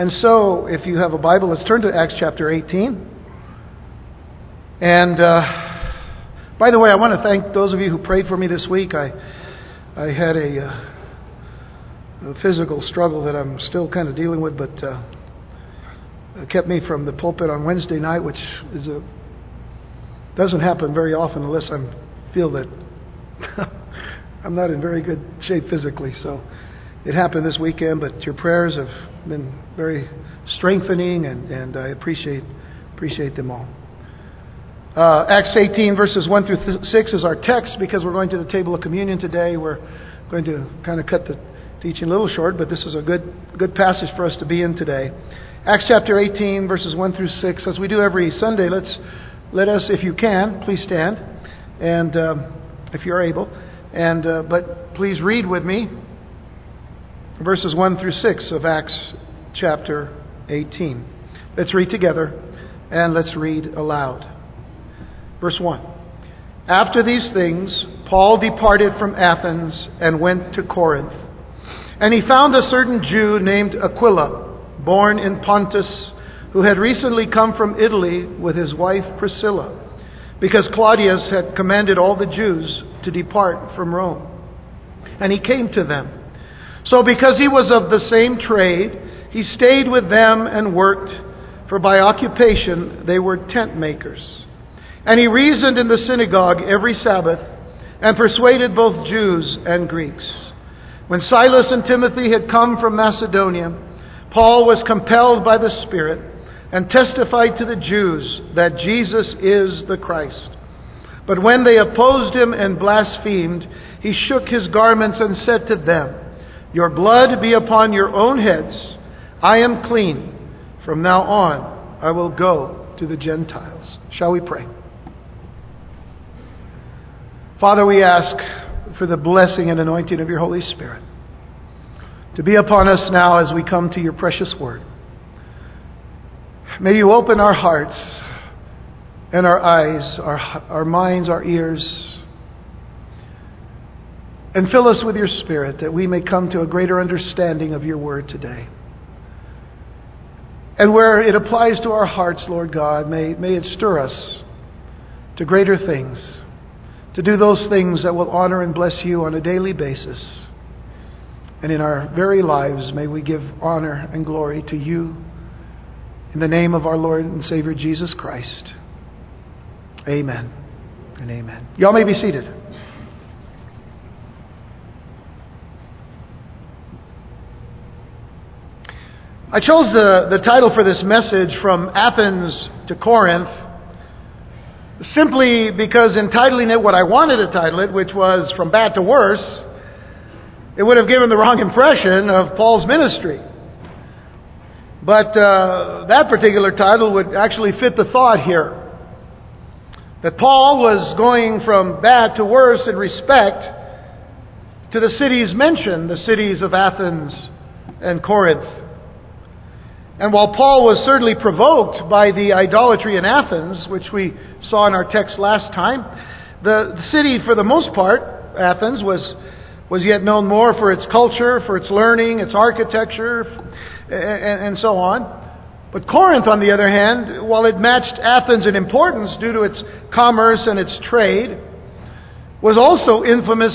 And so, if you have a Bible, let's turn to Acts chapter 18. And uh, by the way, I want to thank those of you who prayed for me this week. I, I had a, uh, a physical struggle that I'm still kind of dealing with, but uh, kept me from the pulpit on Wednesday night, which is a doesn't happen very often unless I feel that I'm not in very good shape physically. So it happened this weekend, but your prayers have been very strengthening, and, and I appreciate appreciate them all. Uh, Acts 18 verses 1 through 6 is our text because we're going to the table of communion today. We're going to kind of cut the teaching a little short, but this is a good good passage for us to be in today. Acts chapter 18 verses 1 through 6. As we do every Sunday, let's let us, if you can, please stand, and um, if you're able, and uh, but please read with me verses 1 through 6 of Acts chapter 18. Let's read together and let's read aloud. Verse 1. After these things, Paul departed from Athens and went to Corinth. And he found a certain Jew named Aquila, born in Pontus, who had recently come from Italy with his wife Priscilla, because Claudius had commanded all the Jews to depart from Rome. And he came to them. So, because he was of the same trade, he stayed with them and worked, for by occupation they were tent makers. And he reasoned in the synagogue every Sabbath and persuaded both Jews and Greeks. When Silas and Timothy had come from Macedonia, Paul was compelled by the Spirit and testified to the Jews that Jesus is the Christ. But when they opposed him and blasphemed, he shook his garments and said to them, Your blood be upon your own heads. I am clean. From now on, I will go to the Gentiles. Shall we pray? Father, we ask for the blessing and anointing of your Holy Spirit to be upon us now as we come to your precious word. May you open our hearts and our eyes, our, our minds, our ears, and fill us with your Spirit that we may come to a greater understanding of your word today. And where it applies to our hearts, Lord God, may, may it stir us to greater things, to do those things that will honor and bless you on a daily basis. And in our very lives, may we give honor and glory to you in the name of our Lord and Savior Jesus Christ. Amen and amen. Y'all may be seated. I chose the, the title for this message from Athens to Corinth simply because entitling it what I wanted to title it, which was From Bad to Worse, it would have given the wrong impression of Paul's ministry. But uh, that particular title would actually fit the thought here. That Paul was going from bad to worse in respect to the cities mentioned, the cities of Athens and Corinth. And while Paul was certainly provoked by the idolatry in Athens, which we saw in our text last time, the, city, for the most part, Athens, was, was yet known more for its culture, for its learning, its architecture, and, and so on. But Corinth, on the other hand, while it matched Athens in importance due to its commerce and its trade, was also infamous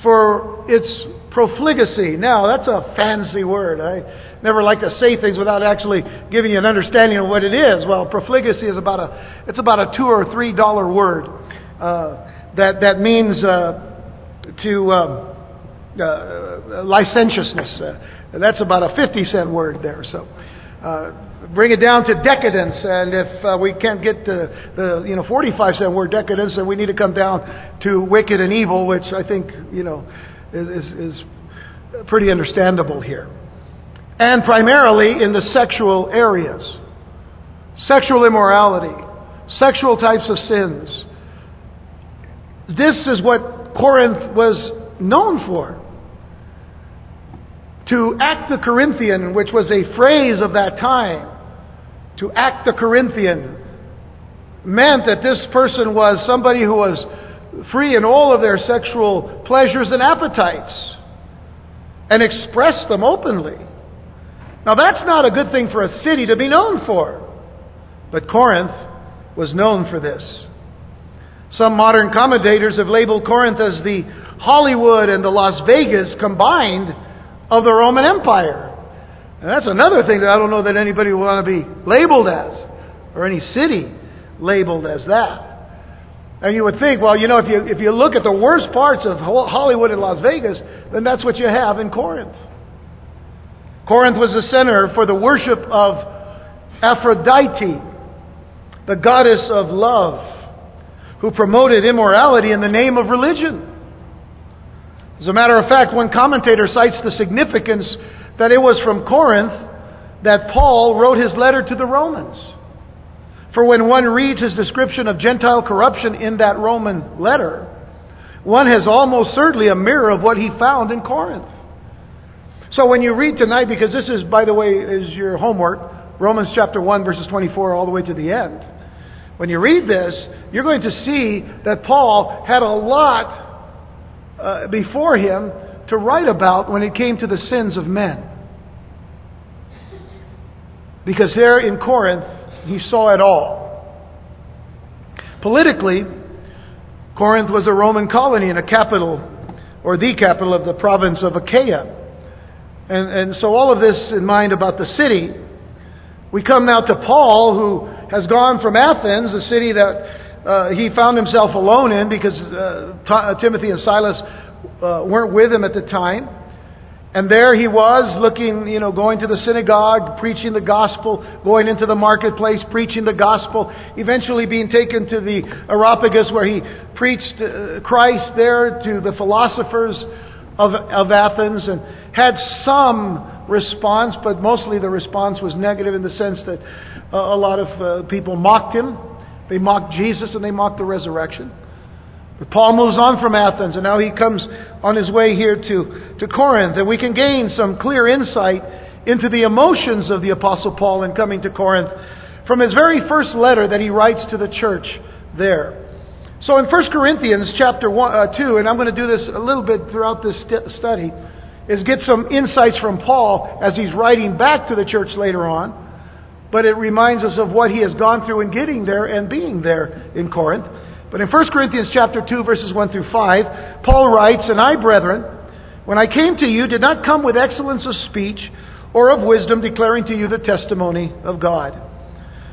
for its profligacy. Now, that's a fancy word. I never like to say things without actually giving you an understanding of what it is. Well, profligacy is about a it's about a two or three dollar word uh, that that means uh, to um, uh, licentiousness. Uh, that's about a fifty cent word there. So. Uh, bring it down to decadence, and if uh, we can't get the, the you know 45 cent word decadence, then we need to come down to wicked and evil, which I think you know is, is, pretty understandable here. And primarily in the sexual areas. Sexual immorality, sexual types of sins. This is what Corinth was known for. To act the Corinthian, which was a phrase of that time, to act the Corinthian meant that this person was somebody who was free in all of their sexual pleasures and appetites and express them openly. Now, that's not a good thing for a city to be known for. But Corinth was known for this. Some modern commentators have labeled Corinth as the Hollywood and the Las Vegas combined of the Roman Empire. And that's another thing that I don't know that anybody would want to be labeled as, or any city labeled as that. And you would think, well, you know, if you, if you look at the worst parts of Hollywood and Las Vegas, then that's what you have in Corinth. Corinth was the center for the worship of Aphrodite, the goddess of love, who promoted immorality in the name of religion. As a matter of fact, one commentator cites the significance that it was from Corinth that Paul wrote his letter to the Romans. For when one reads his description of Gentile corruption in that Roman letter, one has almost certainly a mirror of what he found in Corinth. So when you read tonight, because this is, by the way, is your homework, Romans chapter 1, verses 24 all the way to the end. When you read this, you're going to see that Paul had a lot uh, before him to write about when it came to the sins of men. Because there in Corinth, he saw it all. Politically, Corinth was a Roman colony and a capital, or the capital of the province of Achaia. And, and so, all of this in mind about the city, we come now to Paul, who has gone from Athens, a city that uh, he found himself alone in because uh, T- Timothy and Silas uh, weren't with him at the time. And there he was, looking, you know, going to the synagogue, preaching the gospel, going into the marketplace, preaching the gospel, eventually being taken to the Areopagus where he preached uh, Christ there to the philosophers of, of Athens and had some response, but mostly the response was negative in the sense that uh, a lot of uh, people mocked him. They mocked Jesus and they mocked the resurrection. But Paul moves on from Athens and now he comes on his way here to, to Corinth. And we can gain some clear insight into the emotions of the Apostle Paul in coming to Corinth from his very first letter that he writes to the church there. So in 1 Corinthians chapter one, uh, 2, and I'm going to do this a little bit throughout this st- study, is get some insights from Paul as he's writing back to the church later on but it reminds us of what he has gone through in getting there and being there in Corinth. But in 1 Corinthians chapter 2 verses 1 through 5, Paul writes, "And I, brethren, when I came to you, did not come with excellence of speech or of wisdom declaring to you the testimony of God.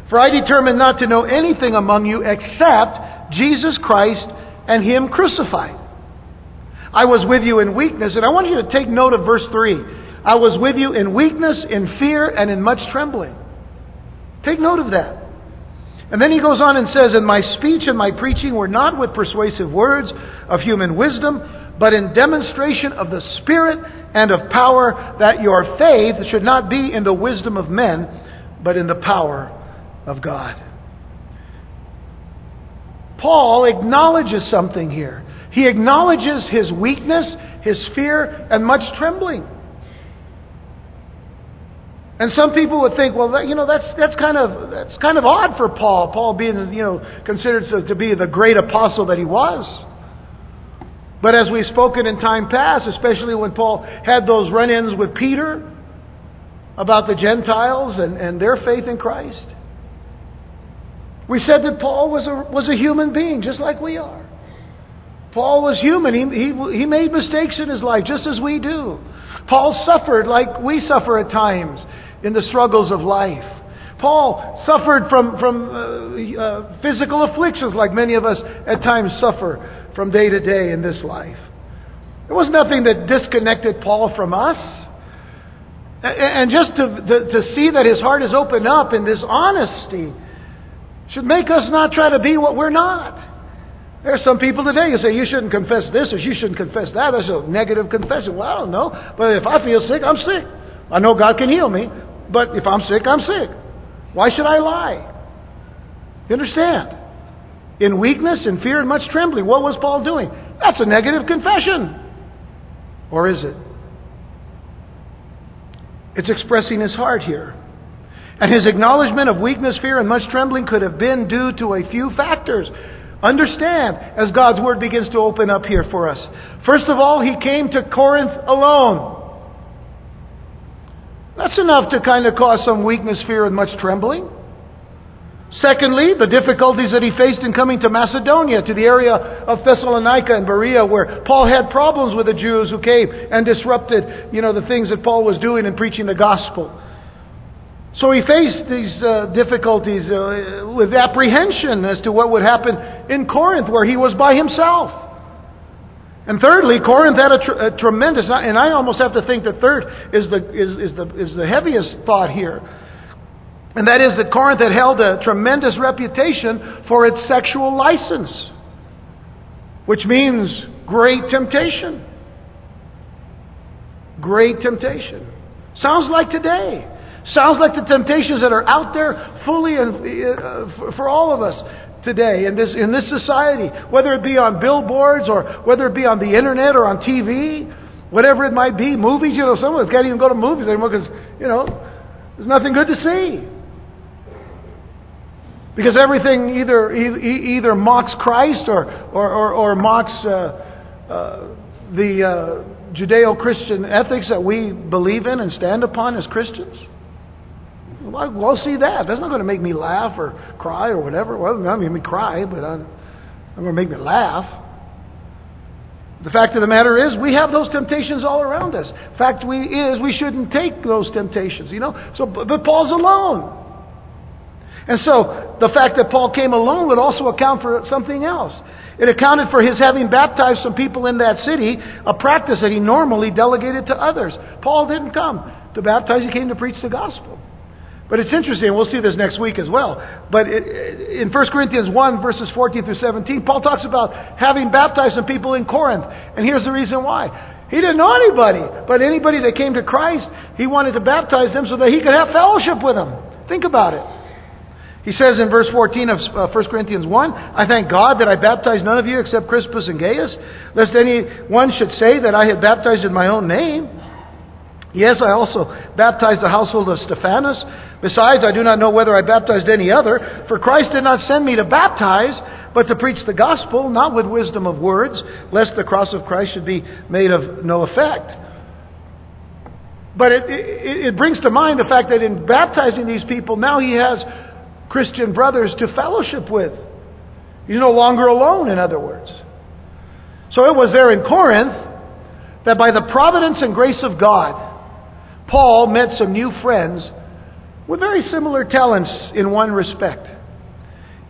For I determined not to know anything among you except Jesus Christ and him crucified. I was with you in weakness, and I want you to take note of verse 3. I was with you in weakness, in fear, and in much trembling. Take note of that. And then he goes on and says, And my speech and my preaching were not with persuasive words of human wisdom, but in demonstration of the Spirit and of power, that your faith should not be in the wisdom of men, but in the power of God. Paul acknowledges something here. He acknowledges his weakness, his fear, and much trembling. And some people would think, well, that, you know, that's, that's, kind of, that's kind of odd for Paul, Paul being, you know, considered to, to be the great apostle that he was. But as we've spoken in time past, especially when Paul had those run ins with Peter about the Gentiles and, and their faith in Christ, we said that Paul was a, was a human being, just like we are. Paul was human. He, he, he made mistakes in his life, just as we do. Paul suffered like we suffer at times in the struggles of life. Paul suffered from, from uh, uh, physical afflictions like many of us at times suffer from day to day in this life. There was nothing that disconnected Paul from us. And just to, to, to see that his heart is opened up in this honesty should make us not try to be what we're not. There are some people today who say you shouldn't confess this or you shouldn't confess that. That's a negative confession. Well, I don't know. But if I feel sick, I'm sick. I know God can heal me. But if I'm sick, I'm sick. Why should I lie? You understand? In weakness, in fear, and much trembling. What was Paul doing? That's a negative confession. Or is it? It's expressing his heart here. And his acknowledgement of weakness, fear, and much trembling could have been due to a few factors. Understand as God's Word begins to open up here for us. First of all, he came to Corinth alone. That's enough to kind of cause some weakness, fear, and much trembling. Secondly, the difficulties that he faced in coming to Macedonia, to the area of Thessalonica and Berea, where Paul had problems with the Jews who came and disrupted, you know, the things that Paul was doing in preaching the gospel. So he faced these uh, difficulties uh, with apprehension as to what would happen in Corinth, where he was by himself. And thirdly, Corinth had a, tr- a tremendous, and I almost have to think that third is the, is, is, the, is the heaviest thought here. And that is that Corinth had held a tremendous reputation for its sexual license, which means great temptation. Great temptation. Sounds like today. Sounds like the temptations that are out there fully and uh, for all of us today in this in this society, whether it be on billboards or whether it be on the internet or on TV, whatever it might be, movies. You know, some of us can't even go to movies anymore because you know there's nothing good to see. Because everything either either mocks Christ or or, or, or mocks uh, uh, the uh, Judeo-Christian ethics that we believe in and stand upon as Christians. Well, we'll see that. That's not going to make me laugh or cry or whatever. Well, to make me cry, but I'm going to make me laugh. The fact of the matter is, we have those temptations all around us. Fact we is, we shouldn't take those temptations. You know. So, but Paul's alone. And so, the fact that Paul came alone would also account for something else. It accounted for his having baptized some people in that city, a practice that he normally delegated to others. Paul didn't come to baptize, he came to preach the gospel. But it's interesting, we'll see this next week as well. But it, in 1 Corinthians 1, verses 14 through 17, Paul talks about having baptized some people in Corinth. And here's the reason why. He didn't know anybody, but anybody that came to Christ, he wanted to baptize them so that he could have fellowship with them. Think about it. He says in verse 14 of 1 uh, Corinthians 1, I thank God that I baptized none of you except Crispus and Gaius, lest anyone should say that I had baptized in my own name. Yes, I also baptized the household of Stephanas. Besides, I do not know whether I baptized any other, for Christ did not send me to baptize, but to preach the gospel, not with wisdom of words, lest the cross of Christ should be made of no effect. But it, it, it brings to mind the fact that in baptizing these people, now he has Christian brothers to fellowship with. He's no longer alone, in other words. So it was there in Corinth that by the providence and grace of God, Paul met some new friends with very similar talents in one respect.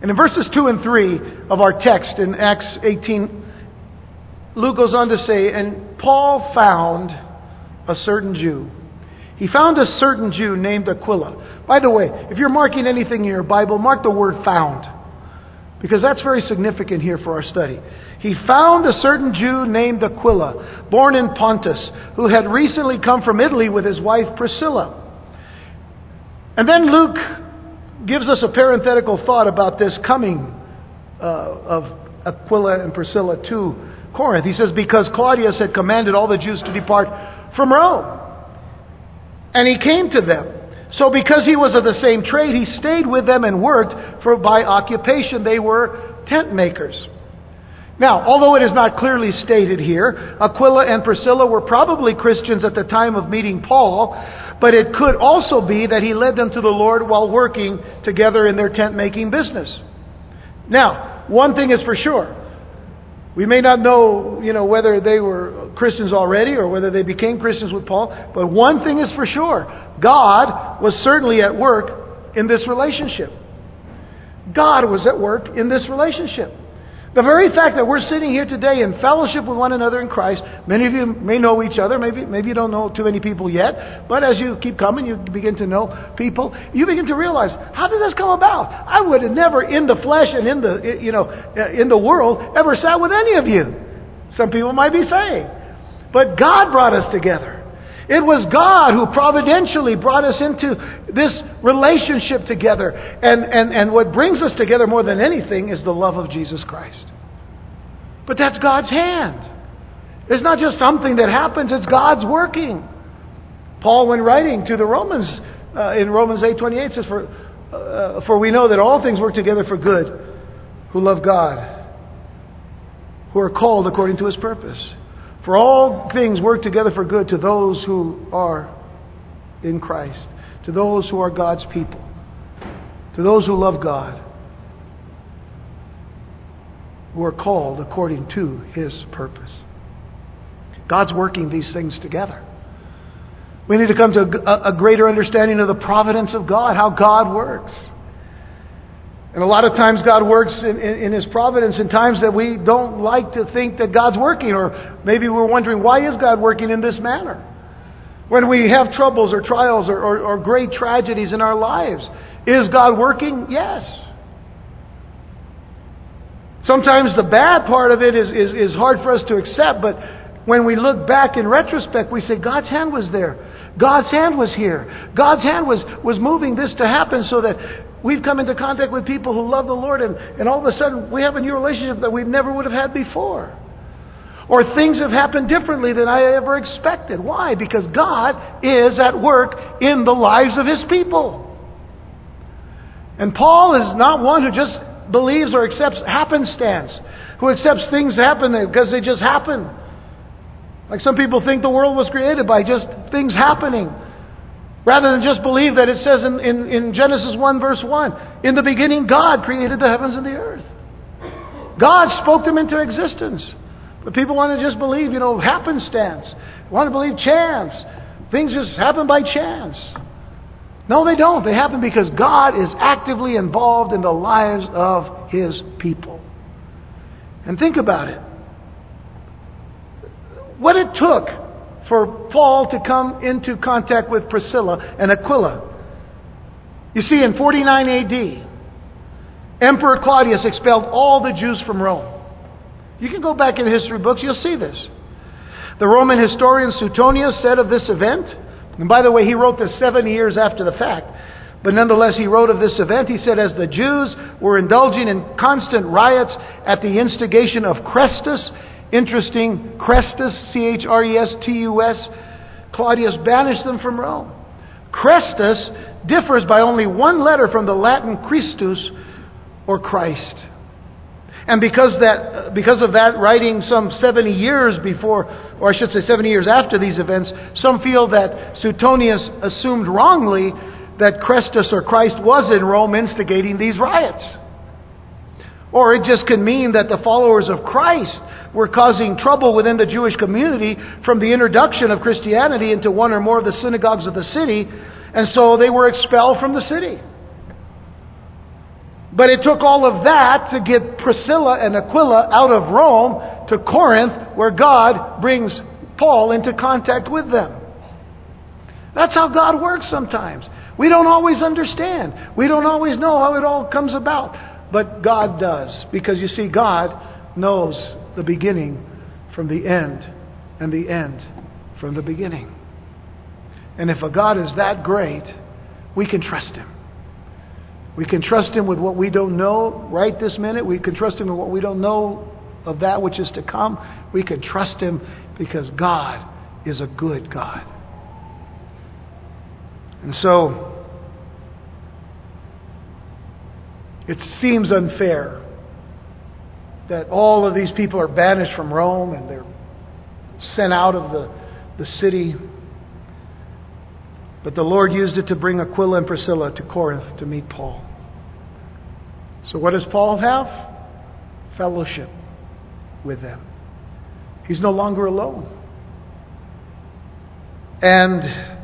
And in verses 2 and 3 of our text in Acts 18, Luke goes on to say, And Paul found a certain Jew. He found a certain Jew named Aquila. By the way, if you're marking anything in your Bible, mark the word found. Because that's very significant here for our study. He found a certain Jew named Aquila, born in Pontus, who had recently come from Italy with his wife Priscilla. And then Luke gives us a parenthetical thought about this coming uh, of Aquila and Priscilla to Corinth. He says, Because Claudius had commanded all the Jews to depart from Rome. And he came to them. So, because he was of the same trade, he stayed with them and worked, for by occupation they were tent makers. Now, although it is not clearly stated here, Aquila and Priscilla were probably Christians at the time of meeting Paul, but it could also be that he led them to the Lord while working together in their tent making business. Now, one thing is for sure. We may not know, you know, whether they were Christians already or whether they became Christians with Paul, but one thing is for sure. God was certainly at work in this relationship. God was at work in this relationship. The very fact that we're sitting here today in fellowship with one another in Christ, many of you may know each other, maybe, maybe you don't know too many people yet, but as you keep coming, you begin to know people, you begin to realize, how did this come about? I would have never in the flesh and in the, you know, uh, in the world ever sat with any of you. Some people might be saying. But God brought us together. It was God who providentially brought us into this relationship together. And, and, and what brings us together more than anything is the love of Jesus Christ. But that's God's hand. It's not just something that happens, it's God's working. Paul, when writing to the Romans uh, in Romans 8.28 says, for, uh, for we know that all things work together for good who love God, who are called according to his purpose. For all things work together for good to those who are in Christ, to those who are God's people, to those who love God, who are called according to His purpose. God's working these things together. We need to come to a, a greater understanding of the providence of God, how God works. And a lot of times God works in, in, in, His providence in times that we don't like to think that God's working, or maybe we're wondering, why is God working in this manner? When we have troubles or trials or, or, or great tragedies in our lives, is God working? Yes. Sometimes the bad part of it is, is, is hard for us to accept, but when we look back in retrospect, we say, God's hand was there. God's hand was here. God's hand was, was moving this to happen so that we've come into contact with people who love the Lord, and, and all of a sudden we have a new relationship that we never would have had before. Or things have happened differently than I ever expected. Why? Because God is at work in the lives of His people. And Paul is not one who just believes or accepts happenstance, who accepts things happen because they just happen. Like some people think the world was created by just things happening. Rather than just believe that it says in, in, in Genesis 1, verse 1, in the beginning God created the heavens and the earth. God spoke them into existence. But people want to just believe, you know, happenstance. Want to believe chance. Things just happen by chance. No, they don't. They happen because God is actively involved in the lives of His people. And think about it. What it took for Paul to come into contact with Priscilla and Aquila. You see, in 49 AD, Emperor Claudius expelled all the Jews from Rome. You can go back in history books, you'll see this. The Roman historian Suetonius said of this event, and by the way, he wrote this seven years after the fact, but nonetheless, he wrote of this event, he said, As the Jews were indulging in constant riots at the instigation of Chrestus, interesting, Chrestus, C H R E S T U S, Claudius banished them from Rome. Chrestus differs by only one letter from the Latin Christus or Christ. And because, that, because of that, writing some 70 years before, or I should say 70 years after these events, some feel that Suetonius assumed wrongly that Chrestus or Christ was in Rome instigating these riots. Or it just could mean that the followers of Christ were causing trouble within the Jewish community from the introduction of Christianity into one or more of the synagogues of the city, and so they were expelled from the city. But it took all of that to get Priscilla and Aquila out of Rome to Corinth, where God brings Paul into contact with them. That's how God works sometimes. We don't always understand. We don't always know how it all comes about. But God does. Because you see, God knows the beginning from the end, and the end from the beginning. And if a God is that great, we can trust Him. We can trust Him with what we don't know right this minute. We can trust Him with what we don't know of that which is to come. We can trust Him because God is a good God. And so, it seems unfair that all of these people are banished from Rome and they're sent out of the, the city but the Lord used it to bring Aquila and Priscilla to Corinth to meet Paul. So, what does Paul have? Fellowship with them. He's no longer alone. And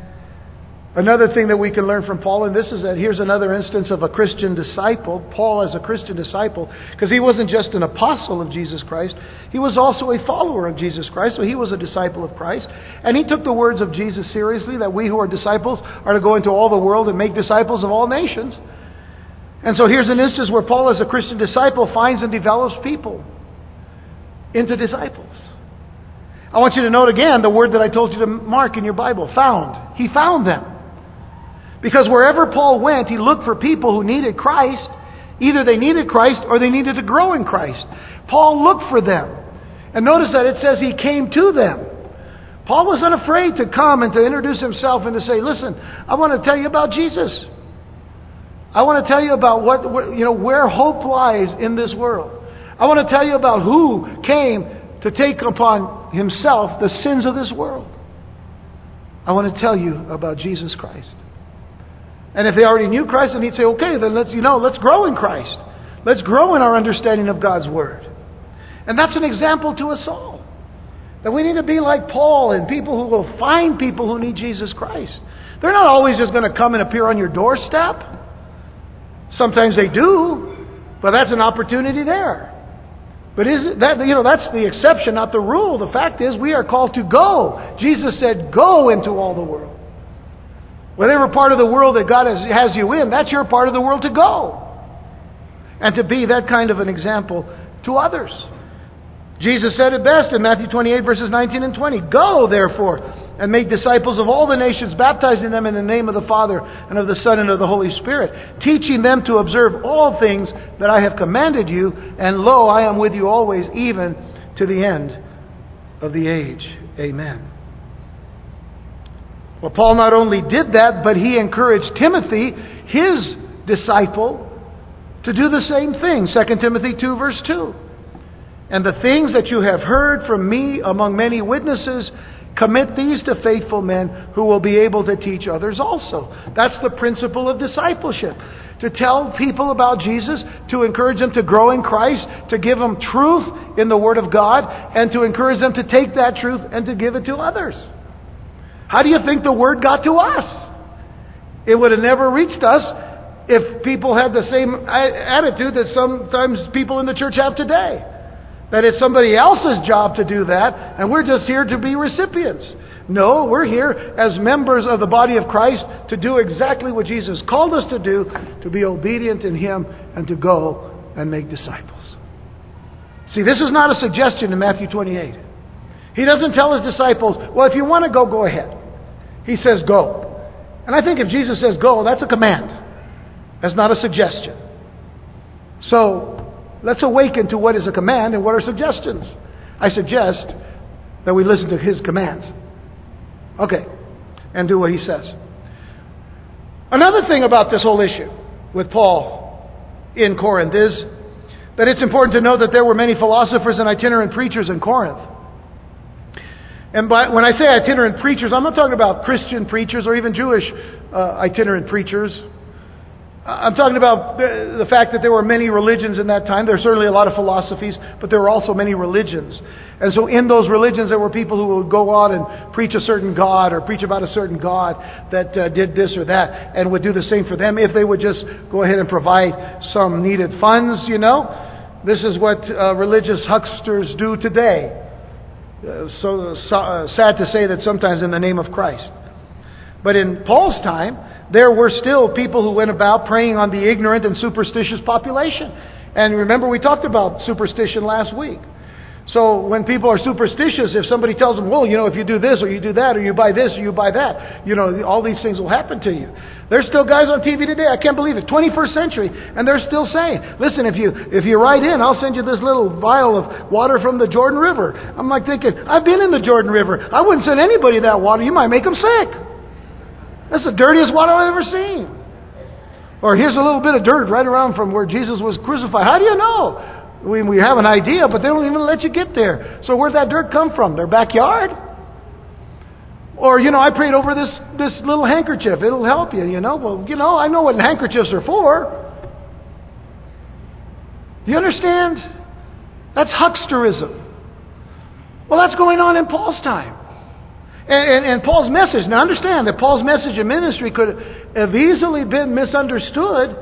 Another thing that we can learn from Paul, and this is that here's another instance of a Christian disciple, Paul as a Christian disciple, because he wasn't just an apostle of Jesus Christ, he was also a follower of Jesus Christ, so he was a disciple of Christ. And he took the words of Jesus seriously that we who are disciples are to go into all the world and make disciples of all nations. And so here's an instance where Paul, as a Christian disciple, finds and develops people into disciples. I want you to note again the word that I told you to mark in your Bible found. He found them. Because wherever Paul went, he looked for people who needed Christ. Either they needed Christ or they needed to grow in Christ. Paul looked for them. And notice that it says he came to them. Paul was unafraid to come and to introduce himself and to say, Listen, I want to tell you about Jesus. I want to tell you about what, you know, where hope lies in this world. I want to tell you about who came to take upon himself the sins of this world. I want to tell you about Jesus Christ. And if they already knew Christ, then he'd say, okay, then let's, you know, let's grow in Christ. Let's grow in our understanding of God's Word. And that's an example to us all. That we need to be like Paul and people who will find people who need Jesus Christ. They're not always just going to come and appear on your doorstep. Sometimes they do, but that's an opportunity there. But is that you know that's the exception, not the rule. The fact is we are called to go. Jesus said, "Go into all the world." Whatever part of the world that God has, has you in, that's your part of the world to go. And to be that kind of an example to others. Jesus said it best in Matthew 28, verses 19 and 20. Go, therefore, and make disciples of all the nations, baptizing them in the name of the Father and of the Son and of the Holy Spirit, teaching them to observe all things that I have commanded you, and lo, I am with you always, even to the end of the age. Amen. Well, Paul not only did that, but he encouraged Timothy, his disciple, to do the same thing. 2 Timothy 2, verse 2. And the things that you have heard from me among many witnesses, commit these to faithful men who will be able to teach others also. That's the principle of discipleship. To tell people about Jesus, to encourage them to grow in Christ, to give them truth in the Word of God, and to encourage them to take that truth and to give it to others. How do you think the word got to us? It would have never reached us if people had the same attitude that sometimes people in the church have today. That it's somebody else's job to do that, and we're just here to be recipients. No, we're here as members of the body of Christ to do exactly what Jesus called us to do, to be obedient in Him and to go and make disciples. See, this is not a suggestion in Matthew 28. He doesn't tell His disciples, well, if you want to go, go ahead. He says, Go. And I think if Jesus says go, that's a command. That's not a suggestion. So let's awaken to what is a command and what are suggestions. I suggest that we listen to his commands. Okay. And do what he says. Another thing about this whole issue with Paul in Corinth is that it's important to know that there were many philosophers and itinerant preachers in Corinth. And by, when I say itinerant preachers, I'm not talking about Christian preachers or even Jewish uh, itinerant preachers. I'm talking about the, fact that there were many religions in that time. There were certainly a lot of philosophies, but there were also many religions. And so in those religions, there were people who would go out and preach a certain God or preach about a certain God that uh, did this or that and would do the same for them if they would just go ahead and provide some needed funds, you know. This is what uh, religious hucksters do today. Uh, so, so uh, sad to say that sometimes in the name of Christ. But in Paul's time, there were still people who went about preying on the ignorant and superstitious population. And remember, we talked about superstition last week. So when people are superstitious, if somebody tells them, well, you know, if you do this or you do that or you buy this or you buy that, you know, all these things will happen to you. There's still guys on TV today, I can't believe it, 21st century, and they're still saying, listen, if you, if you write in, I'll send you this little vial of water from the Jordan River. I'm like thinking, I've been in the Jordan River. I wouldn't send anybody that water. You might make them sick. That's the dirtiest water I've ever seen. Or here's a little bit of dirt right around from where Jesus was crucified. How do you know? We, we have an idea, but they don't even let you get there. So where'd that dirt come from? Their backyard? Or, you know, I prayed over this, this little handkerchief. It'll help you, you know. Well, you know, I know what handkerchiefs are for. Do you understand? That's hucksterism. Well, that's going on in Paul's time. And, and, and, Paul's message, now understand that Paul's message and ministry could have easily been misunderstood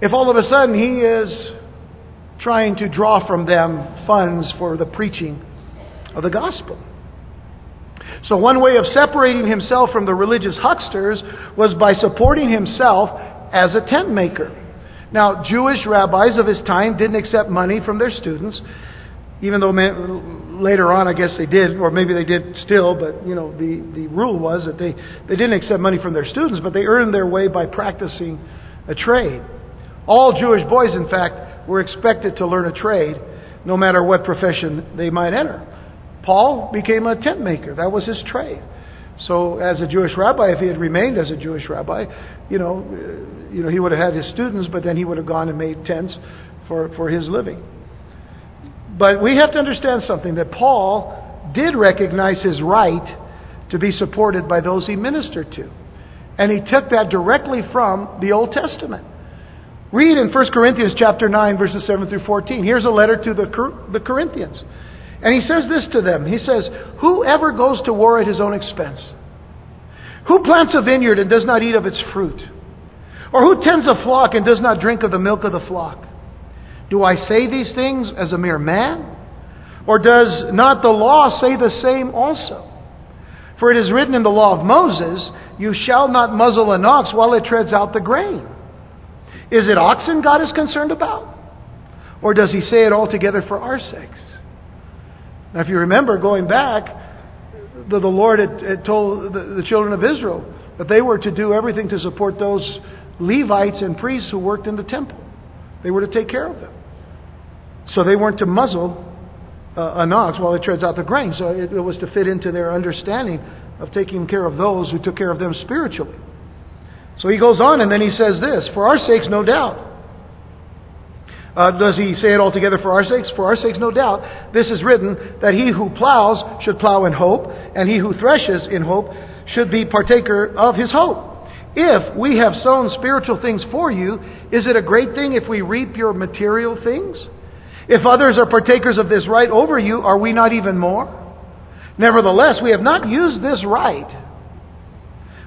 if all of a sudden he is trying to draw from them funds for the preaching of the gospel. So, one way of separating himself from the religious hucksters was by supporting himself as a tent maker. Now, Jewish rabbis of his time didn't accept money from their students, even though later on I guess they did, or maybe they did still, but you know, the, the rule was that they, they didn't accept money from their students, but they earned their way by practicing a trade. All Jewish boys, in fact, were expected to learn a trade no matter what profession they might enter. Paul became a tent maker. That was his trade. So, as a Jewish rabbi, if he had remained as a Jewish rabbi, you know, you know, he would have had his students, but then he would have gone and made tents for, for his living. But we have to understand something that Paul did recognize his right to be supported by those he ministered to. And he took that directly from the Old Testament. Read in 1 Corinthians chapter 9 verses 7 through 14. Here's a letter to the, the Corinthians. And he says this to them. He says, Whoever goes to war at his own expense? Who plants a vineyard and does not eat of its fruit? Or who tends a flock and does not drink of the milk of the flock? Do I say these things as a mere man? Or does not the law say the same also? For it is written in the law of Moses, You shall not muzzle an ox while it treads out the grain. Is it oxen God is concerned about? Or does he say it altogether for our sakes? Now, if you remember going back, the, the Lord had, had told the, the children of Israel that they were to do everything to support those Levites and priests who worked in the temple. They were to take care of them. So they weren't to muzzle uh, an ox while it treads out the grain. So it, it was to fit into their understanding of taking care of those who took care of them spiritually. So he goes on and then he says this For our sakes, no doubt. Uh, does he say it altogether for our sakes? For our sakes, no doubt. This is written that he who plows should plow in hope, and he who threshes in hope should be partaker of his hope. If we have sown spiritual things for you, is it a great thing if we reap your material things? If others are partakers of this right over you, are we not even more? Nevertheless, we have not used this right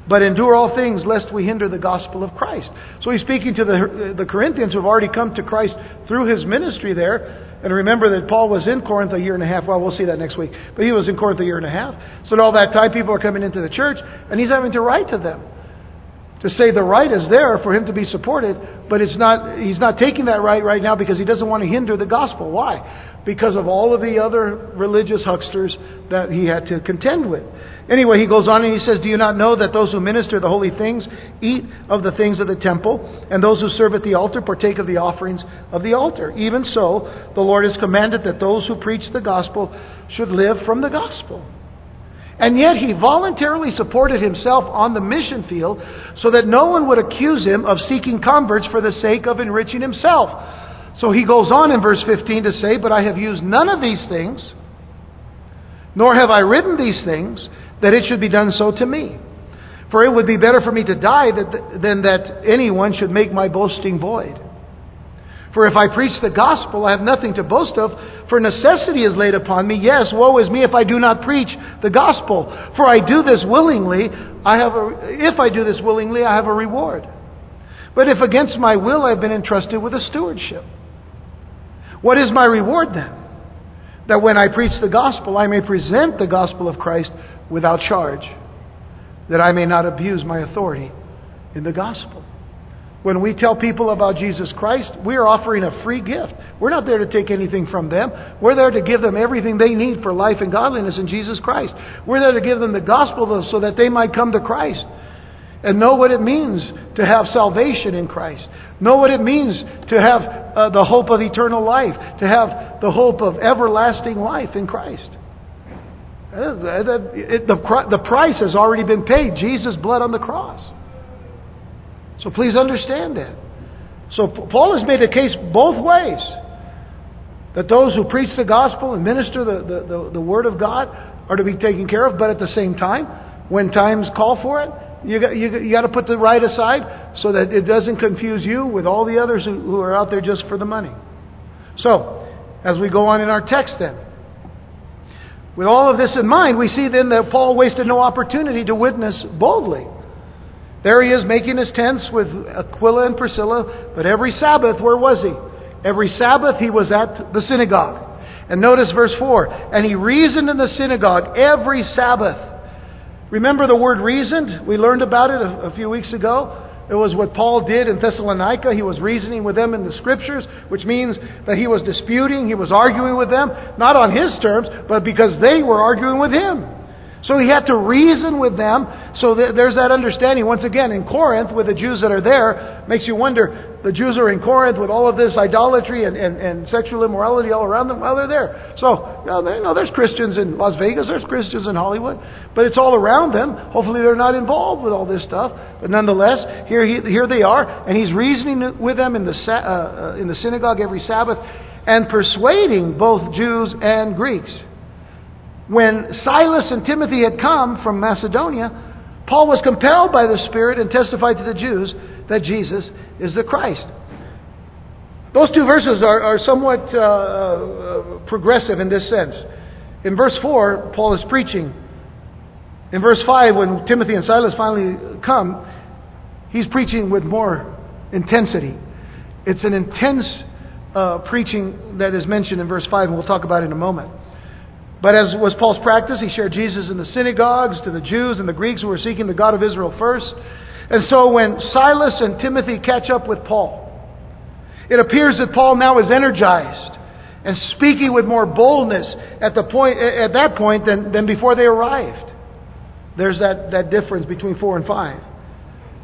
but endure all things lest we hinder the gospel of Christ. So he's speaking to the, the Corinthians who have already come to Christ through his ministry there. And remember that Paul was in Corinth a year and a half. Well, we'll see that next week. But he was in Corinth a year and a half. So at all that time, people are coming into the church, and he's having to write to them to say the right is there for him to be supported, but it's not, he's not taking that right right now because he doesn't want to hinder the gospel. Why? Because of all of the other religious hucksters that he had to contend with. Anyway, he goes on and he says, Do you not know that those who minister the holy things eat of the things of the temple, and those who serve at the altar partake of the offerings of the altar? Even so, the Lord has commanded that those who preach the gospel should live from the gospel. And yet he voluntarily supported himself on the mission field so that no one would accuse him of seeking converts for the sake of enriching himself. So he goes on in verse 15 to say, But I have used none of these things, nor have I written these things, that it should be done so to me. For it would be better for me to die than that anyone should make my boasting void. For if I preach the gospel, I have nothing to boast of, for necessity is laid upon me. Yes, woe is me if I do not preach the gospel. For I do this willingly, I have a, if I do this willingly, I have a reward. But if against my will I have been entrusted with a stewardship. What is my reward then? That when I preach the gospel, I may present the gospel of Christ without charge, that I may not abuse my authority in the gospel. When we tell people about Jesus Christ, we are offering a free gift. We're not there to take anything from them. We're there to give them everything they need for life and godliness in Jesus Christ. We're there to give them the gospel so that they might come to Christ and know what it means to have salvation in Christ. Know what it means to have uh, the hope of eternal life, to have the hope of everlasting life in Christ. Uh, the, the, the price has already been paid Jesus' blood on the cross. So please understand that. So Paul has made a case both ways that those who preach the gospel and minister the, the, the, the, word of God are to be taken care of, but at the same time, when times call for it, you got, you, you got to put the right aside so that it doesn't confuse you with all the others who, who are out there just for the money. So, as we go on in our text then, with all of this in mind, we see then that Paul wasted no opportunity to witness boldly. There he is making his tents with Aquila and Priscilla, but every Sabbath, where was he? Every Sabbath he was at the synagogue. And notice verse 4 And he reasoned in the synagogue every Sabbath. Remember the word reasoned? We learned about it a, a few weeks ago. It was what Paul did in Thessalonica. He was reasoning with them in the scriptures, which means that he was disputing, he was arguing with them, not on his terms, but because they were arguing with him. So he had to reason with them. So there's that understanding. Once again, in Corinth, with the Jews that are there, makes you wonder the Jews are in Corinth with all of this idolatry and, and, and sexual immorality all around them. Well, they're there. So, you know, you know, there's Christians in Las Vegas, there's Christians in Hollywood, but it's all around them. Hopefully, they're not involved with all this stuff. But nonetheless, here, he, here they are, and he's reasoning with them in the, uh, uh, in the synagogue every Sabbath and persuading both Jews and Greeks. When Silas and Timothy had come from Macedonia, Paul was compelled by the Spirit and testified to the Jews that Jesus is the Christ. Those two verses are, are somewhat uh, uh, progressive in this sense. In verse 4, Paul is preaching. In verse 5, when Timothy and Silas finally come, he's preaching with more intensity. It's an intense uh, preaching that is mentioned in verse 5, and we'll talk about it in a moment. But as was Paul's practice, he shared Jesus in the synagogues to the Jews and the Greeks who were seeking the God of Israel first. And so when Silas and Timothy catch up with Paul, it appears that Paul now is energized and speaking with more boldness at, the point, at that point than, than before they arrived. There's that, that difference between 4 and 5.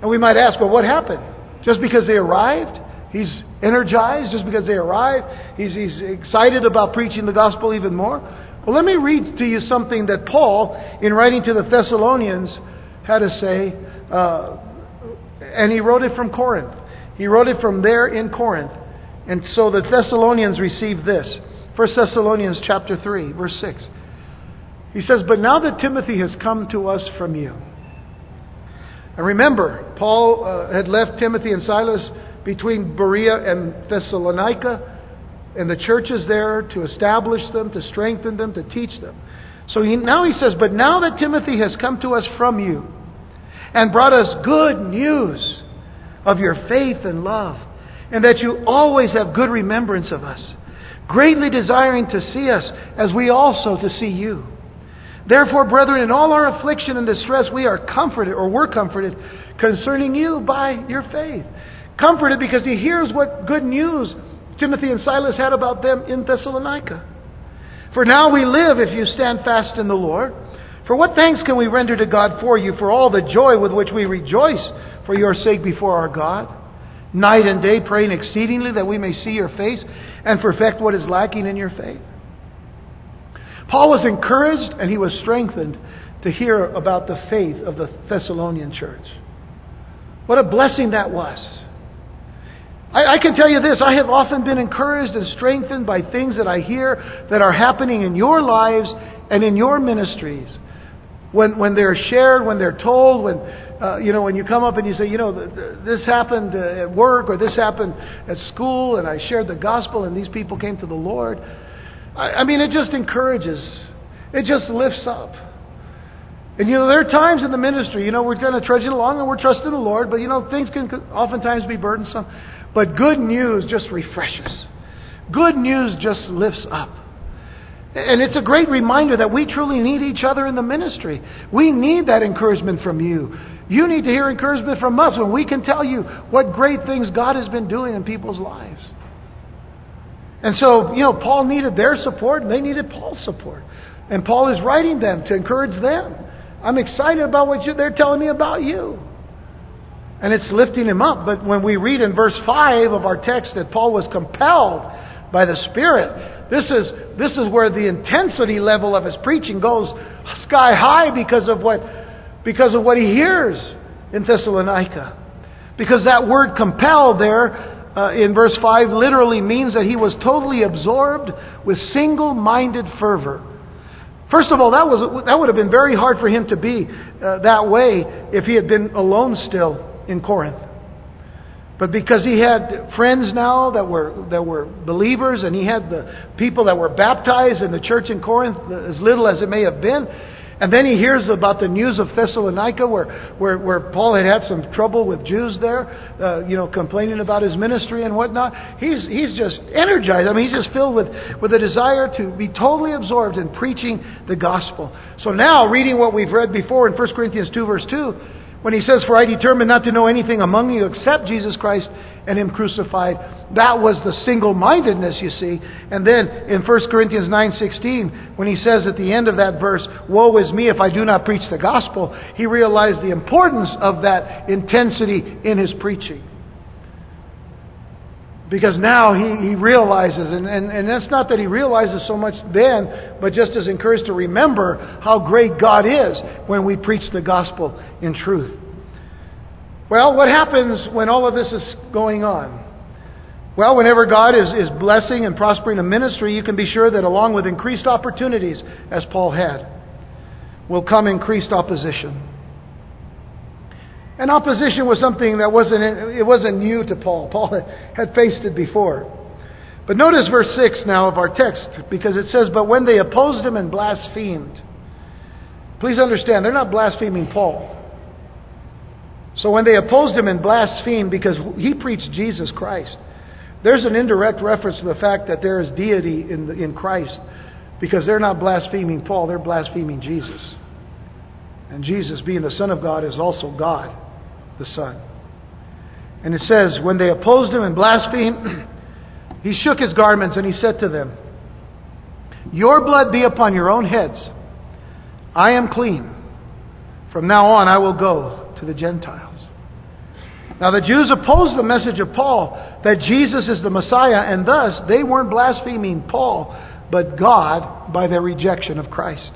And we might ask, well, what happened? Just because they arrived? He's energized just because they arrived. He's, he's excited about preaching the gospel even more. Well, let me read to you something that Paul, in writing to the Thessalonians, had to say. Uh, and he wrote it from Corinth. He wrote it from there in Corinth. And so the Thessalonians received this. 1 Thessalonians chapter 3, verse 6. He says, But now that Timothy has come to us from you. And remember, Paul uh, had left Timothy and Silas between Berea and Thessalonica and the church is there to establish them, to strengthen them, to teach them. So he, now he says, But now that Timothy has come to us from you and brought us good news of your faith and love, and that you always have good remembrance of us, greatly desiring to see us as we also to see you. Therefore, brethren, in all our affliction and distress, we are comforted, or were comforted, concerning you by your faith. Comforted because he hears what good news Timothy and Silas had about them in Thessalonica. For now we live if you stand fast in the Lord. For what thanks can we render to God for you for all the joy with which we rejoice for your sake before our God? Night and day praying exceedingly that we may see your face and perfect what is lacking in your faith. Paul was encouraged and he was strengthened to hear about the faith of the Thessalonian church. What a blessing that was. I, I, can tell you this I have often been encouraged and strengthened by things that I hear that are happening in your lives and in your ministries. When, when they're shared, when they're told, when, uh, you know, when you come up and you say, you know, this happened uh, at work or this happened at school and I shared the gospel and these people came to the Lord. I, I mean, it just encourages. It just lifts up. And you know, there are times in the ministry, you know, we're to trudge it along and we're trusting the Lord, but you know, things can oftentimes be burdensome. But good news just refreshes. Good news just lifts up. And it's a great reminder that we truly need each other in the ministry. We need that encouragement from you. You need to hear encouragement from us when we can tell you what great things God has been doing in people's lives. And so, you know, Paul needed their support and they needed Paul's support. And Paul is writing them to encourage them. I'm excited about what you, they're telling me about you. And it's lifting him up. But when we read in verse 5 of our text that Paul was compelled by the Spirit, this is, this is where the intensity level of his preaching goes sky high because of what, because of what he hears in Thessalonica. Because that word compelled there uh, in verse 5 literally means that he was totally absorbed with single minded fervor. First of all, that, was, that would have been very hard for him to be uh, that way if he had been alone still in Corinth. But because he had friends now that were, that were believers, and he had the people that were baptized in the church in Corinth, as little as it may have been, and then he hears about the news of Thessalonica, where, where, where Paul had had some trouble with Jews there, uh, you know, complaining about his ministry and whatnot. He's, he's just energized. I mean, he's just filled with, with a desire to be totally absorbed in preaching the gospel. So now, reading what we've read before in 1 Corinthians 2, verse 2, when he says, For I determined not to know anything among you except Jesus Christ and Him crucified. That was the single mindedness, you see. And then in 1 Corinthians 9.16, when he says at the end of that verse, Woe is me if I do not preach the gospel, he realized the importance of that intensity in his preaching. Because now he, he realizes, and, and, and that's not that he realizes so much then, but just as encouraged to remember how great God is when we preach the gospel in truth. Well, what happens when all of this is going on? Well, whenever God is, is blessing and prospering a ministry, you can be sure that along with increased opportunities, as Paul had, will come increased opposition. And opposition was something that wasn't, it wasn't new to Paul. Paul had faced it before. But notice verse 6 now of our text, because it says, But when they opposed him and blasphemed, please understand, they're not blaspheming Paul. So when they opposed him and blasphemed because he preached Jesus Christ, there's an indirect reference to the fact that there is deity in, the, in Christ because they're not blaspheming Paul, they're blaspheming Jesus. And Jesus, being the Son of God, is also God, the Son. And it says, when they opposed him and blasphemed, he shook his garments and he said to them, Your blood be upon your own heads. I am clean. From now on, I will go to the Gentiles. Now, the Jews opposed the message of Paul that Jesus is the Messiah, and thus they weren't blaspheming Paul, but God by their rejection of Christ.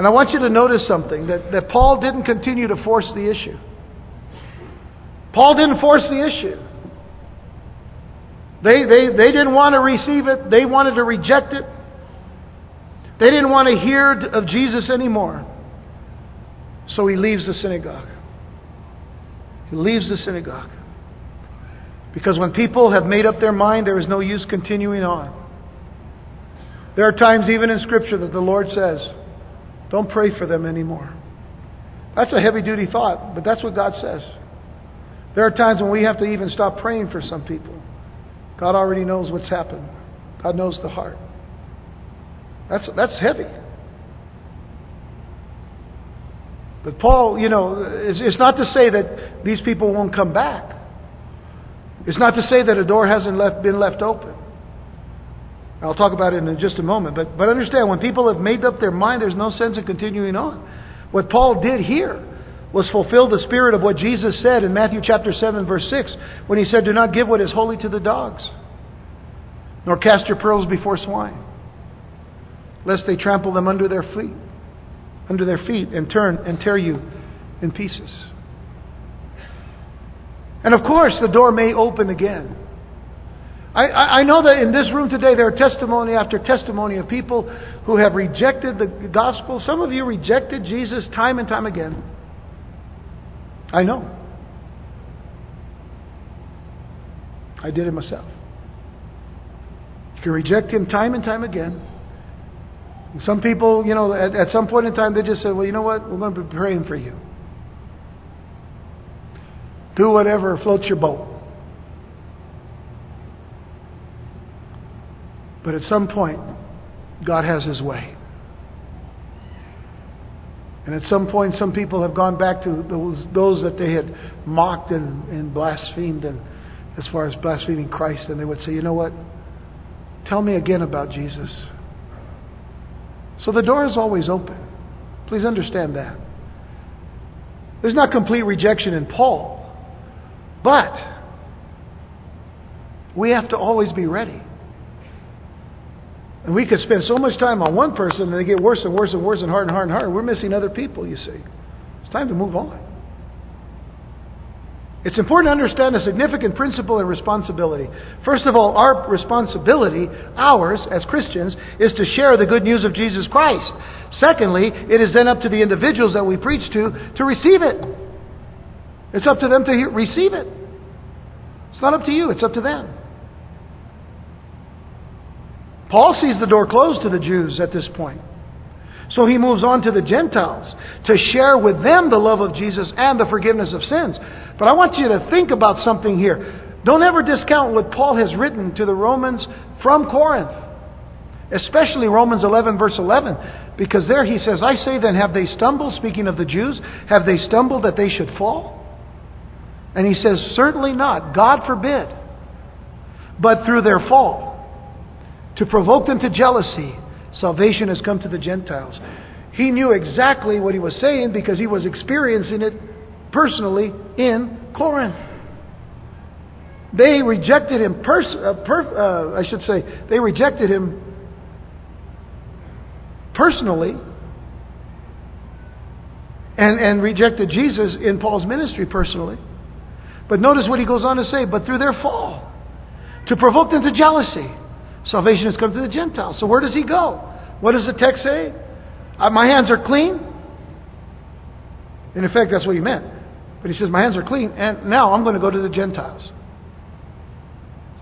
And I want you to notice something that, that Paul didn't continue to force the issue. Paul didn't force the issue. They, they, they didn't want to receive it, they wanted to reject it. They didn't want to hear of Jesus anymore. So he leaves the synagogue. He leaves the synagogue. Because when people have made up their mind, there is no use continuing on. There are times, even in Scripture, that the Lord says, Don't pray for them anymore. That's a heavy duty thought, but that's what God says. There are times when we have to even stop praying for some people. God already knows what's happened, God knows the heart. That's, that's heavy. But Paul, you know, it's, it's not to say that these people won't come back. It's not to say that a door hasn't left, been left open. I'll talk about it in just a moment. But, but understand, when people have made up their mind, there's no sense in continuing on. What Paul did here was fulfill the spirit of what Jesus said in Matthew chapter 7, verse 6, when he said, Do not give what is holy to the dogs, nor cast your pearls before swine, lest they trample them under their feet under their feet and turn and tear you in pieces. And of course, the door may open again. I, I, know that in this room today there are testimony after testimony of people who have rejected the gospel. Some of you rejected Jesus time and time again. I know. I did it myself. You can reject him time and time again. And Some people, you know, at, at some point in time, they just say, well, you know what? We're going to be praying for you. Do whatever floats your boat. But at some point, God has His way. And at some point, some people have gone back to those, those that they had mocked and, and blasphemed, and as far as blaspheming Christ, and they would say, you know what? Tell me again about Jesus. So the door is always open. Please understand that. There's not complete rejection in Paul, but we have to always be ready. And we could spend so much time on one person and they get worse and worse and worse and harder and harder and harder. We're missing other people, you see. It's time to move on. It's important to understand a significant principle and responsibility. First of all, our responsibility, ours as Christians, is to share the good news of Jesus Christ. Secondly, it is then up to the individuals that we preach to to receive it. It's up to them to receive it. It's not up to you, it's up to them. Paul sees the door closed to the Jews at this point. So he moves on to the Gentiles to share with them the love of Jesus and the forgiveness of sins. But I want you to think about something here. Don't ever discount what Paul has written to the Romans from Corinth, especially Romans 11, verse 11, because there he says, I say then, have they stumbled, speaking of the Jews, have they stumbled that they should fall? And he says, Certainly not, God forbid. But through their fall, to provoke them to jealousy, Salvation has come to the Gentiles. He knew exactly what he was saying because he was experiencing it personally in Corinth. They rejected him, pers- uh, per- uh, I should say, they rejected him personally and, and rejected Jesus in Paul's ministry personally. But notice what he goes on to say, but through their fall. to provoke them to jealousy. Salvation has come to the Gentiles. So where does he go? What does the text say? Uh, my hands are clean. In effect, that's what he meant. But he says, My hands are clean, and now I'm going to go to the Gentiles.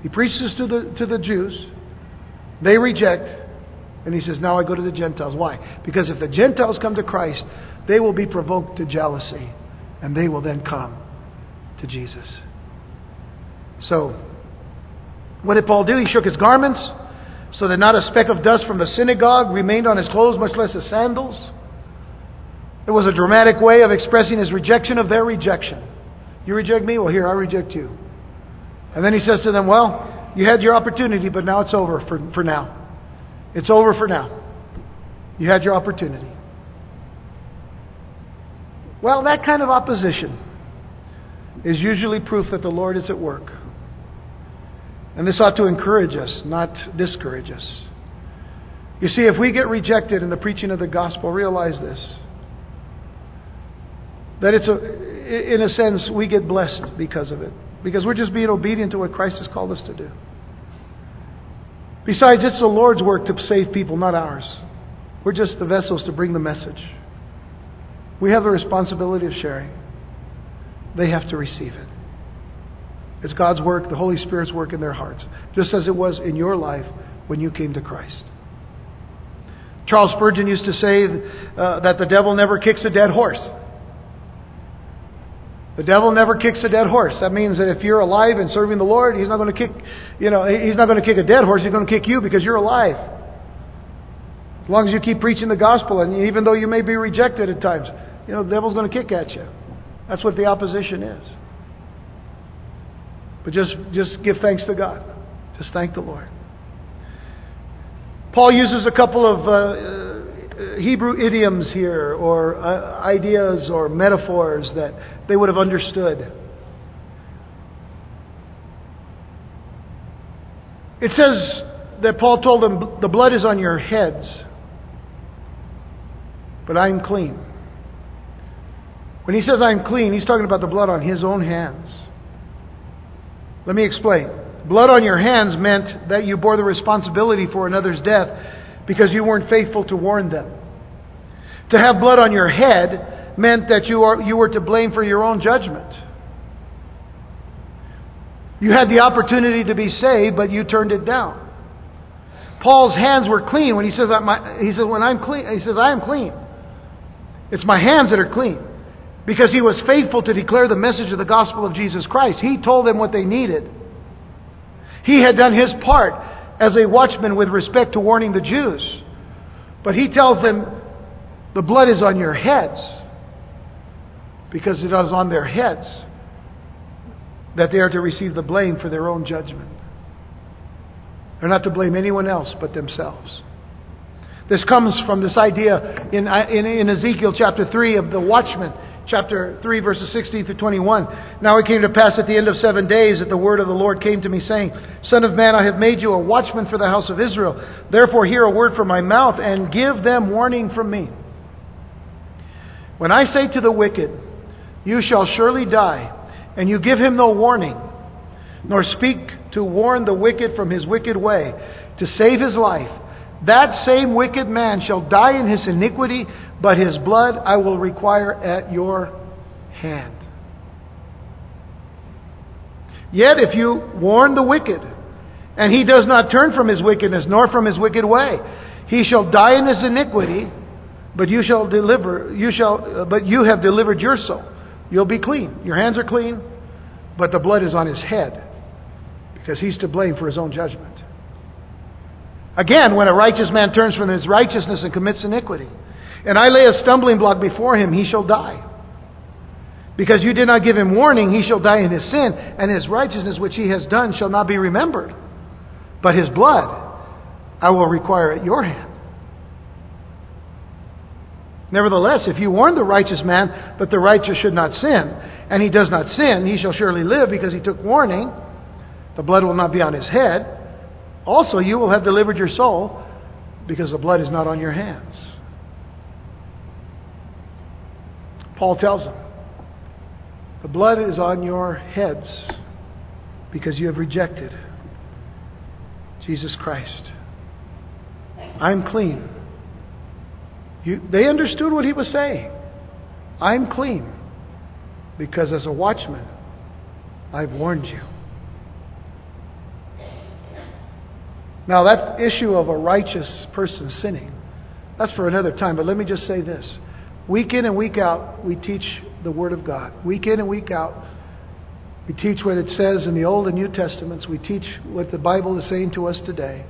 He preaches to the, to the Jews. They reject. And he says, Now I go to the Gentiles. Why? Because if the Gentiles come to Christ, they will be provoked to jealousy, and they will then come to Jesus. So, what did Paul do? He shook his garments so that not a speck of dust from the synagogue remained on his clothes, much less his sandals. It was a dramatic way of expressing his rejection of their rejection. You reject me? Well, here, I reject you. And then he says to them, Well, you had your opportunity, but now it's over for, for now. It's over for now. You had your opportunity. Well, that kind of opposition is usually proof that the Lord is at work. And this ought to encourage us, not discourage us. You see, if we get rejected in the preaching of the gospel, realize this that it's a, in a sense, we get blessed because of it. Because we're just being obedient to what Christ has called us to do. Besides, it's the Lord's work to save people, not ours. We're just the vessels to bring the message. We have the responsibility of sharing, they have to receive it. It's God's work, the Holy Spirit's work in their hearts, just as it was in your life when you came to Christ. Charles Spurgeon used to say uh, that the devil never kicks a dead horse. The devil never kicks a dead horse. That means that if you're alive and serving the Lord, he's not going to kick, you know, he's not going to kick a dead horse. He's going to kick you because you're alive. As long as you keep preaching the gospel, and even though you may be rejected at times, you know, the devil's going to kick at you. That's what the opposition is. But just, just give thanks to God. Just thank the Lord. Paul uses a couple of uh, uh, Hebrew idioms here, or uh, ideas or metaphors that they would have understood. It says that Paul told them, The blood is on your heads, but I'm clean. When he says I'm clean, he's talking about the blood on his own hands. Let me explain. Blood on your hands meant that you bore the responsibility for another's death because you weren't faithful to warn them. To have blood on your head meant that you, are, you were to blame for your own judgment. You had the opportunity to be saved, but you turned it down. Paul's hands were clean when he says, he says, when I'm clean, he says, I am clean. It's my hands that are clean because he was faithful to declare the message of the gospel of Jesus Christ. He told them what they needed. He had done his part as a watchman with respect to warning the Jews. But he tells them, the blood is on your heads because it is on their heads that they are to receive the blame for their own judgment. They're not to blame anyone else but themselves. This comes from this idea in, in, in Ezekiel chapter 3 of the watchman chapter 3, verses 16 through 21. Now it came to pass at the end of seven days that the word of the Lord came to me, saying, Son of man, I have made you a watchman for the house of Israel. Therefore, hear a word from my mouth and give them warning from me. When I say to the wicked, You shall surely die, and you give him no warning, nor speak to warn the wicked from his wicked way, to save his life, that same wicked man shall die in his iniquity, but his blood I will require at your hand. Yet if you warn the wicked, and he does not turn from his wickedness, nor from his wicked way, he shall die in his iniquity, but you shall deliver, you shall, uh, but you have delivered your soul. You'll be clean. Your hands are clean, but the blood is on his head, because he's to blame for his own judgment. Again, when a righteous man turns from his righteousness and commits iniquity, and I lay a stumbling block before him, he shall die. Because you did not give him warning, he shall die in his sin, and his righteousness which he has done shall not be remembered. But his blood I will require at your hand. Nevertheless, if you warn the righteous man that the righteous should not sin, and he does not sin, he shall surely live because he took warning. The blood will not be on his head. Also, you will have delivered your soul because the blood is not on your hands. Paul tells them, the blood is on your heads because you have rejected Jesus Christ. I'm clean. You, they understood what he was saying. I'm clean because as a watchman, I've warned you. Now, that issue of a righteous person sinning, that's for another time, but let me just say this. Week in and week out, we teach the Word of God. Week in and week out, we teach what it says in the Old and New Testaments. We teach what the Bible is saying to us today.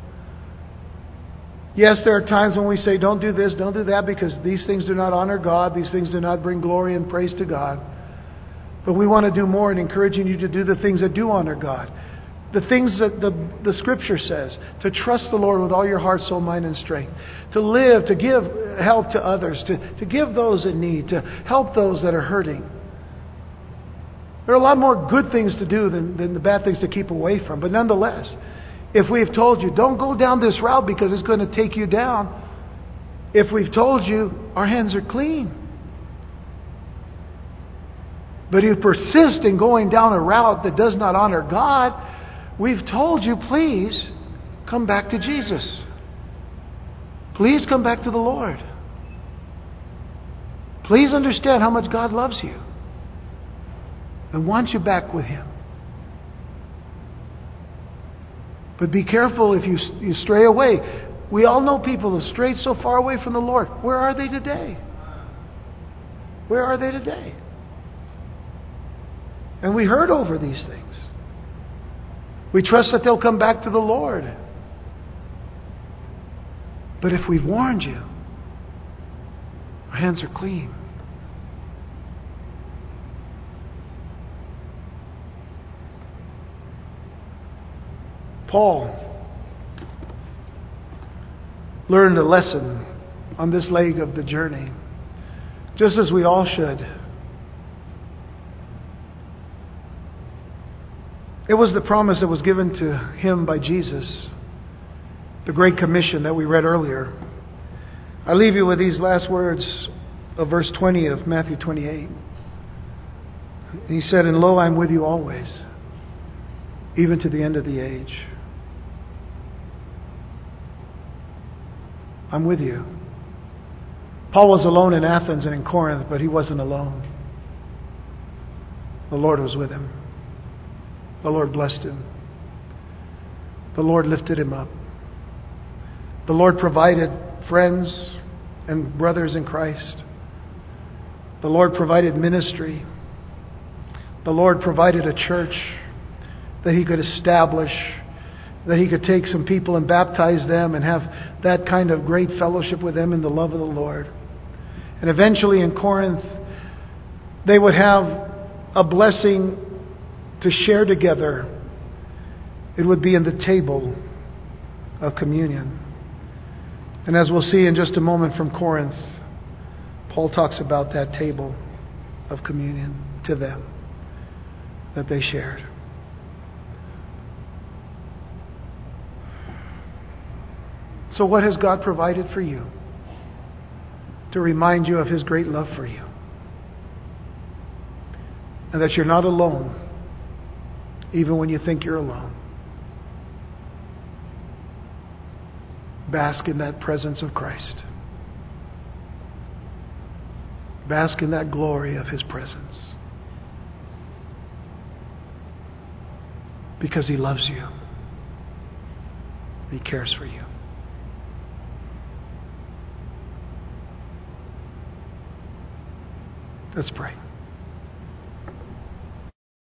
Yes, there are times when we say, don't do this, don't do that, because these things do not honor God, these things do not bring glory and praise to God. But we want to do more in encouraging you to do the things that do honor God. The things that the, the Scripture says to trust the Lord with all your heart, soul, mind, and strength. To live, to give help to others, to, to give those in need, to help those that are hurting. There are a lot more good things to do than, than the bad things to keep away from. But nonetheless, if we've told you, don't go down this route because it's going to take you down, if we've told you, our hands are clean. But if you persist in going down a route that does not honor God, we've told you, please come back to Jesus. Please come back to the Lord. Please understand how much God loves you and wants you back with Him. But be careful if you, you stray away. We all know people who strayed so far away from the Lord. Where are they today? Where are they today? And we hurt over these things. We trust that they'll come back to the Lord. But if we've warned you, our hands are clean. Paul learned a lesson on this leg of the journey, just as we all should. It was the promise that was given to him by Jesus, the Great Commission that we read earlier. I leave you with these last words of verse 20 of Matthew 28. He said, And lo, I'm with you always, even to the end of the age. I'm with you. Paul was alone in Athens and in Corinth, but he wasn't alone. The Lord was with him. The Lord blessed him. The Lord lifted him up. The Lord provided friends and brothers in Christ. The Lord provided ministry. The Lord provided a church that he could establish that he could take some people and baptize them and have that kind of great fellowship with them in the love of the Lord. And eventually in Corinth, they would have a blessing to share together. It would be in the table of communion. And as we'll see in just a moment from Corinth, Paul talks about that table of communion to them that they shared. So, what has God provided for you to remind you of His great love for you? And that you're not alone, even when you think you're alone. Bask in that presence of Christ. Bask in that glory of His presence. Because He loves you, He cares for you. Let's pray.